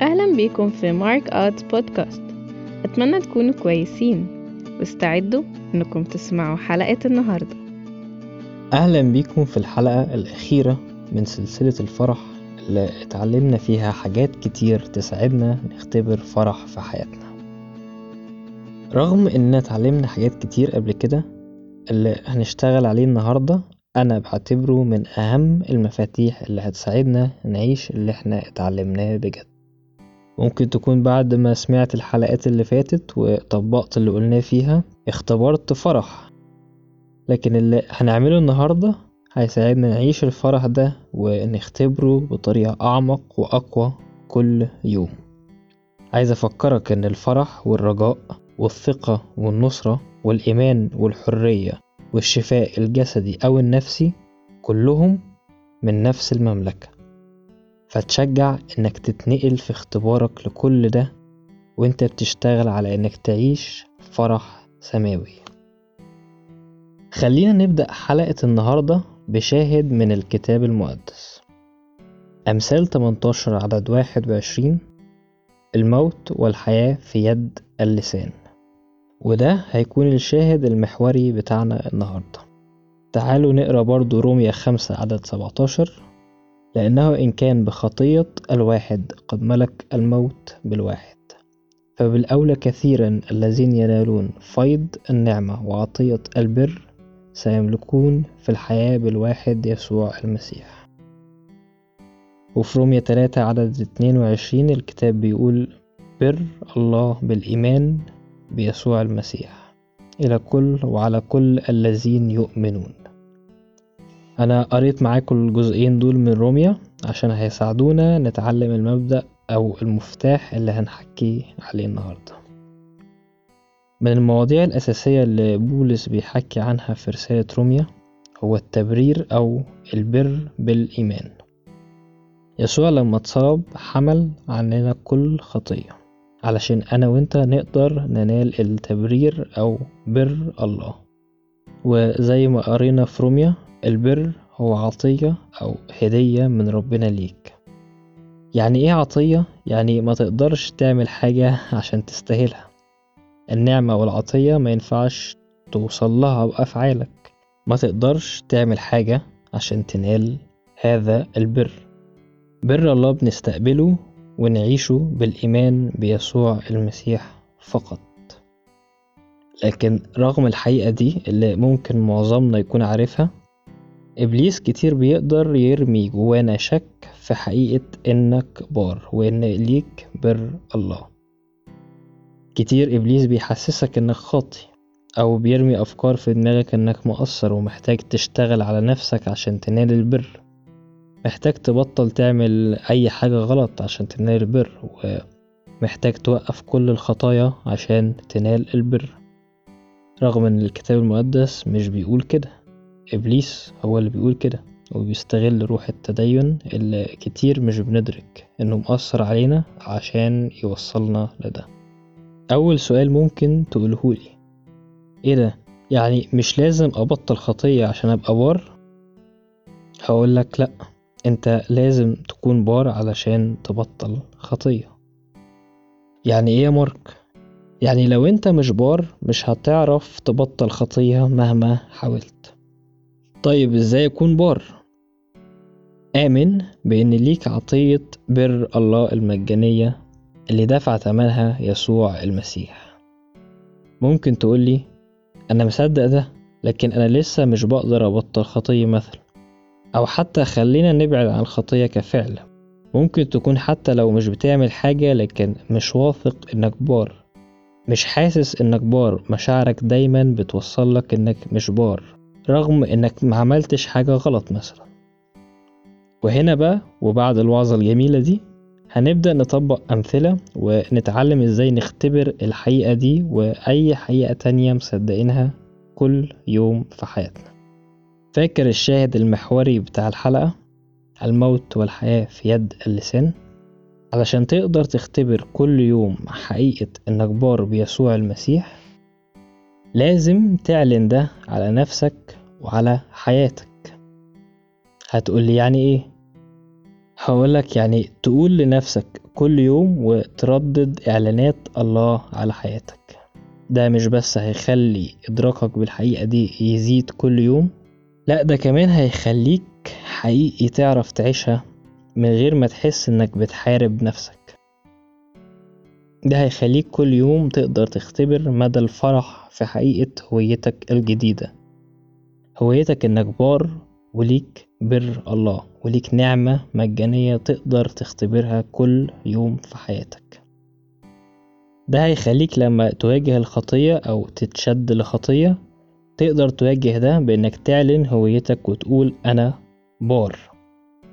أهلا بيكم في مارك آرتس بودكاست. أتمنى تكونوا كويسين. واستعدوا إنكم تسمعوا حلقة النهاردة. أهلا بيكم في الحلقة الأخيرة من سلسلة الفرح اللي اتعلمنا فيها حاجات كتير تساعدنا نختبر فرح في حياتنا. رغم إننا اتعلمنا حاجات كتير قبل كده اللي هنشتغل عليه النهاردة أنا بعتبره من أهم المفاتيح اللي هتساعدنا نعيش اللي إحنا اتعلمناه بجد. ممكن تكون بعد ما سمعت الحلقات اللي فاتت وطبقت اللي قلناه فيها اختبرت فرح. لكن اللي هنعمله النهاردة هيساعدنا نعيش الفرح ده ونختبره بطريقة أعمق وأقوى كل يوم. عايز أفكرك إن الفرح والرجاء والثقة والنصرة والإيمان والحرية والشفاء الجسدي أو النفسي كلهم من نفس المملكة. فتشجع إنك تتنقل في اختبارك لكل ده وإنت بتشتغل على إنك تعيش فرح سماوي. خلينا نبدأ حلقة النهاردة بشاهد من الكتاب المقدس. أمثال 18 عدد 21 الموت والحياة في يد اللسان. وده هيكون الشاهد المحوري بتاعنا النهاردة. تعالوا نقرأ برضو رومية خمسة عدد 17 لأنه إن كان بخطية الواحد قد ملك الموت بالواحد. فبالأولى كثيرا الذين ينالون فيض النعمة وعطية البر سيملكون في الحياة بالواحد يسوع المسيح. وفي رومية تلاتة عدد اتنين وعشرين الكتاب بيقول بر الله بالإيمان بيسوع المسيح. إلى كل وعلى كل الذين يؤمنون. أنا قريت معاكم الجزئين دول من روميا عشان هيساعدونا نتعلم المبدأ أو المفتاح اللي هنحكي عليه النهاردة. من المواضيع الأساسية اللي بولس بيحكي عنها في رسالة روميا هو التبرير أو البر بالإيمان. يسوع لما اتصلب حمل عننا كل خطية علشان أنا وإنت نقدر ننال التبرير أو بر الله. وزي ما قرينا في روميا البر هو عطية أو هدية من ربنا ليك. يعني إيه عطية؟ يعني ما تقدرش تعمل حاجة عشان تستاهلها. النعمة والعطية ما ينفعش توصل لها بأفعالك. ما تقدرش تعمل حاجة عشان تنال هذا البر. بر الله بنستقبله ونعيشه بالإيمان بيسوع المسيح فقط. لكن رغم الحقيقة دي اللي ممكن معظمنا يكون عارفها إبليس كتير بيقدر يرمي جوانا شك في حقيقة إنك بار وإن ليك بر الله. كتير إبليس بيحسسك إنك خاطي أو بيرمي أفكار في دماغك إنك مقصر ومحتاج تشتغل على نفسك عشان تنال البر. محتاج تبطل تعمل أي حاجة غلط عشان تنال البر ومحتاج توقف كل الخطايا عشان تنال البر. رغم إن الكتاب المقدس مش بيقول كده. إبليس هو اللي بيقول كده وبيستغل روح التدين اللي كتير مش بندرك إنه مأثر علينا عشان يوصلنا لده أول سؤال ممكن تقولهولي إيه ده؟ يعني مش لازم أبطل خطية عشان أبقى بار؟ هقولك لأ أنت لازم تكون بار علشان تبطل خطية يعني إيه يا مارك؟ يعني لو أنت مش بار مش هتعرف تبطل خطية مهما حاولت طيب إزاي اكون بار؟ آمن بإن ليك عطية بر الله المجانية اللي دفع ثمنها يسوع المسيح. ممكن تقولي أنا مصدق ده لكن أنا لسه مش بقدر أبطل خطية مثلا. أو حتى خلينا نبعد عن الخطية كفعل. ممكن تكون حتى لو مش بتعمل حاجة لكن مش واثق إنك بار. مش حاسس إنك بار. مشاعرك دايما بتوصلك إنك مش بار. رغم إنك معملتش حاجة غلط مثلا. وهنا بقى وبعد الوعظة الجميلة دي هنبدأ نطبق أمثلة ونتعلم إزاي نختبر الحقيقة دي وأي حقيقة تانية مصدقينها كل يوم في حياتنا. فاكر الشاهد المحوري بتاع الحلقة؟ الموت والحياة في يد اللسان. علشان تقدر تختبر كل يوم حقيقة إنك بار بيسوع المسيح لازم تعلن ده على نفسك وعلى حياتك. هتقولي يعني إيه؟ هقولك يعني تقول لنفسك كل يوم وتردد إعلانات الله على حياتك. ده مش بس هيخلي إدراكك بالحقيقة دي يزيد كل يوم لأ ده كمان هيخليك حقيقي تعرف تعيشها من غير ما تحس إنك بتحارب نفسك. ده هيخليك كل يوم تقدر تختبر مدى الفرح في حقيقة هويتك الجديدة. هويتك إنك بار وليك بر الله وليك نعمة مجانية تقدر تختبرها كل يوم في حياتك. ده هيخليك لما تواجه الخطية أو تتشد لخطية تقدر تواجه ده بإنك تعلن هويتك وتقول أنا بار.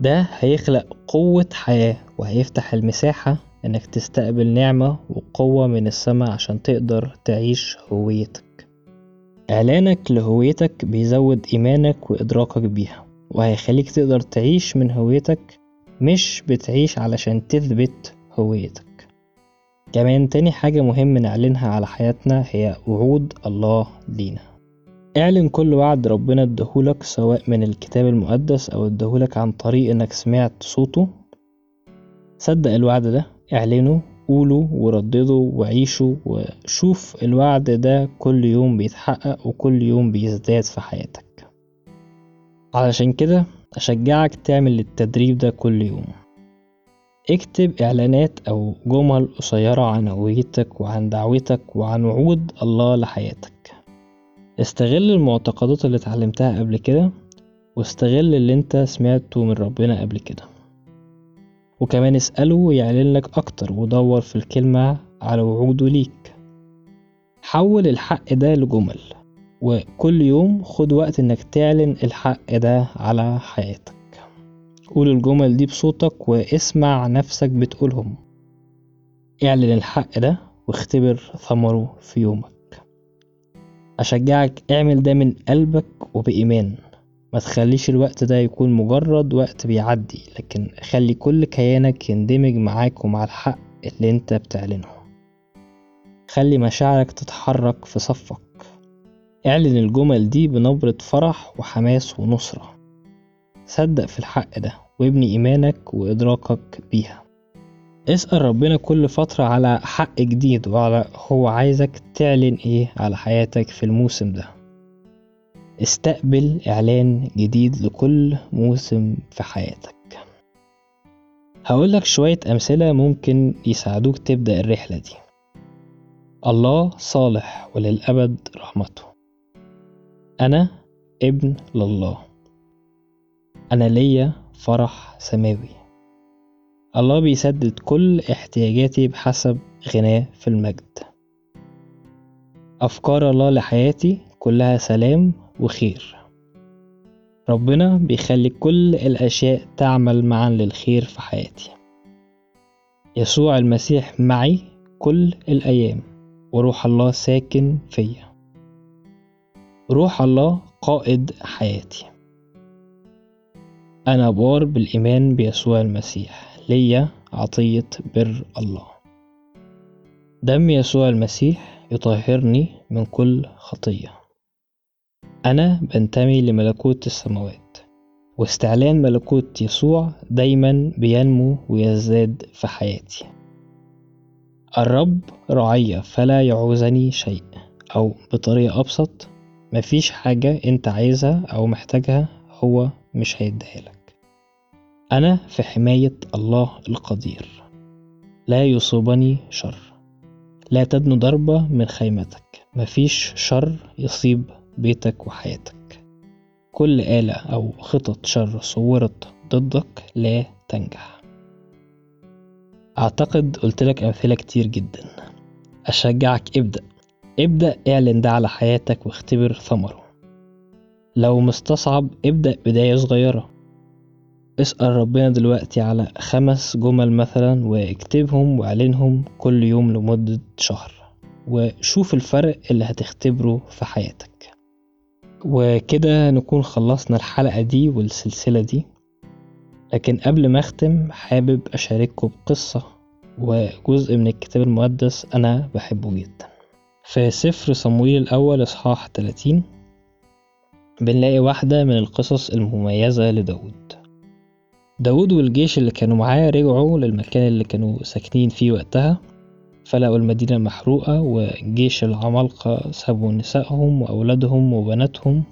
ده هيخلق قوة حياة وهيفتح المساحة إنك تستقبل نعمة وقوة من السماء عشان تقدر تعيش هويتك. إعلانك لهويتك بيزود إيمانك وإدراكك بيها وهيخليك تقدر تعيش من هويتك مش بتعيش علشان تثبت هويتك. كمان تاني حاجة مهم نعلنها على حياتنا هي وعود الله لينا. اعلن كل وعد ربنا ادهولك سواء من الكتاب المقدس أو ادهولك عن طريق إنك سمعت صوته. صدق الوعد ده اعلنه قوله وردده وعيشه وشوف الوعد ده كل يوم بيتحقق وكل يوم بيزداد في حياتك. علشان كده أشجعك تعمل التدريب ده كل يوم. اكتب إعلانات أو جمل قصيرة عن هويتك وعن دعوتك وعن وعود الله لحياتك. استغل المعتقدات اللي اتعلمتها قبل كده واستغل اللي انت سمعته من ربنا قبل كده. وكمان اسأله يعلن لك أكتر ودور في الكلمة على وعوده ليك. حول الحق ده لجمل وكل يوم خد وقت إنك تعلن الحق ده على حياتك. قول الجمل دي بصوتك واسمع نفسك بتقولهم. اعلن الحق ده واختبر ثمره في يومك. أشجعك اعمل ده من قلبك وبإيمان. ما تخليش الوقت ده يكون مجرد وقت بيعدي لكن خلي كل كيانك يندمج معاك ومع الحق اللي انت بتعلنه. خلي مشاعرك تتحرك في صفك. اعلن الجمل دي بنبرة فرح وحماس ونصرة. صدق في الحق ده وابني إيمانك وإدراكك بيها. اسأل ربنا كل فترة على حق جديد وعلى هو عايزك تعلن إيه على حياتك في الموسم ده. استقبل إعلان جديد لكل موسم في حياتك. هقولك شوية أمثلة ممكن يساعدوك تبدأ الرحلة دي. الله صالح وللأبد رحمته. أنا ابن لله. أنا ليا فرح سماوي. الله بيسدد كل احتياجاتي بحسب غناه في المجد. أفكار الله لحياتي كلها سلام وخير. ربنا بيخلي كل الأشياء تعمل معا للخير في حياتي. يسوع المسيح معي كل الأيام وروح الله ساكن فيا. روح الله قائد حياتي. أنا بار بالإيمان بيسوع المسيح ليا عطية بر الله. دم يسوع المسيح يطهرني من كل خطية. أنا بنتمي لملكوت السماوات. واستعلان ملكوت يسوع دايما بينمو ويزداد في حياتي. الرب رعية فلا يعوزني شيء. أو بطريقة أبسط مفيش حاجة أنت عايزها أو محتاجها هو مش هيديها لك. أنا في حماية الله القدير. لا يصيبني شر. لا تدنو ضربة من خيمتك. مفيش شر يصيب بيتك وحياتك. كل آلة أو خطط شر صورت ضدك لا تنجح. أعتقد قلتلك أمثلة كتير جدا. أشجعك ابدأ. ابدأ اعلن ده على حياتك واختبر ثمره. لو مستصعب ابدأ بداية صغيرة. اسأل ربنا دلوقتي على خمس جمل مثلا واكتبهم واعلنهم كل يوم لمدة شهر. وشوف الفرق اللي هتختبره في حياتك. وكده نكون خلصنا الحلقة دي والسلسلة دي. لكن قبل ما أختم حابب أشارككم بقصة وجزء من الكتاب المقدس أنا بحبه جدا. في سفر صمويل الأول إصحاح 30 بنلاقي واحدة من القصص المميزة لداود. داود والجيش اللي كانوا معاه رجعوا للمكان اللي كانوا ساكنين فيه وقتها. فلقوا المدينة محروقة وجيش العمالقة سابوا نسائهم وأولادهم وبناتهم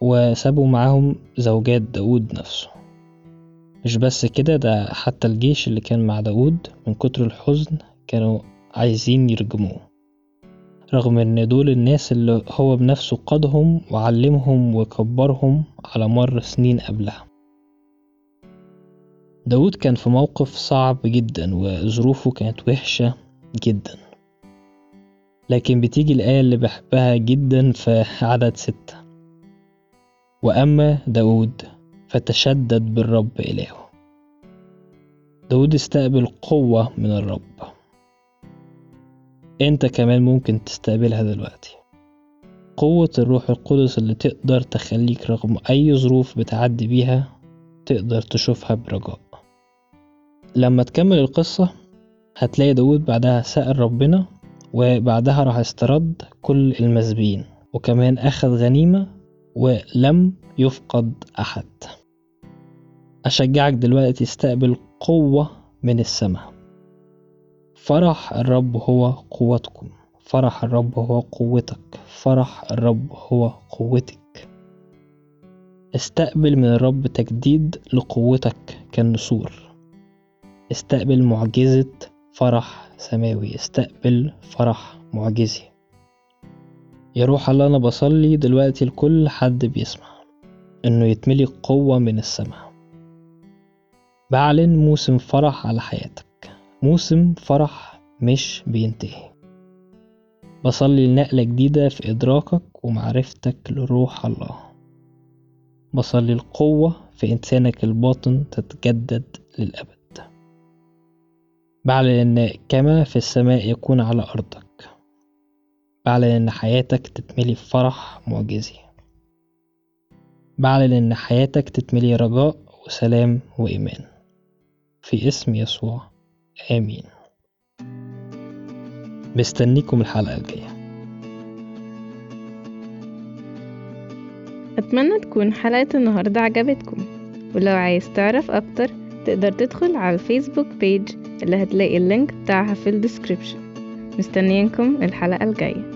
وسابوا معاهم زوجات داود نفسه. مش بس كده ده حتى الجيش اللي كان مع داود من كتر الحزن كانوا عايزين يرجموه. رغم إن دول الناس اللي هو بنفسه قادهم وعلمهم وكبرهم على مر سنين قبلها. داود كان في موقف صعب جدا وظروفه كانت وحشة. جدا. لكن بتيجي الآية اللي بحبها جدا في عدد ستة. وأما داود فتشدد بالرب إلهه. داود استقبل قوة من الرب. أنت كمان ممكن تستقبلها دلوقتي. قوة الروح القدس اللي تقدر تخليك رغم أي ظروف بتعدي بيها تقدر تشوفها برجاء. لما تكمل القصة هتلاقي داود بعدها سأل ربنا وبعدها راح استرد كل المسبين وكمان أخذ غنيمة ولم يفقد أحد. أشجعك دلوقتي تستقبل قوة من السماء. فرح الرب هو قوتكم. فرح الرب هو قوتك. فرح الرب هو قوتك. استقبل من الرب تجديد لقوتك كالنسور. استقبل معجزة فرح سماوي استقبل فرح معجزي. يا روح الله أنا بصلي دلوقتي لكل حد بيسمع إنه يتملي قوة من السماء. بعلن موسم فرح على حياتك. موسم فرح مش بينتهي. بصلي لنقلة جديدة في إدراكك ومعرفتك لروح الله. بصلي القوة في إنسانك الباطن تتجدد للأبد. بعلن إن كما في السماء يكون على أرضك. بعلن إن حياتك تتملي فرح معجزي. بعلن إن حياتك تتملي رجاء وسلام وإيمان. في اسم يسوع آمين. مستنيكم الحلقة الجاية. أتمنى تكون حلقة النهاردة عجبتكم. ولو عايز تعرف أكتر تقدر تدخل على ال Facebook page اللي هتلاقي ال link بتاعها في ال description. مستنيينكم الحلقة الجاية.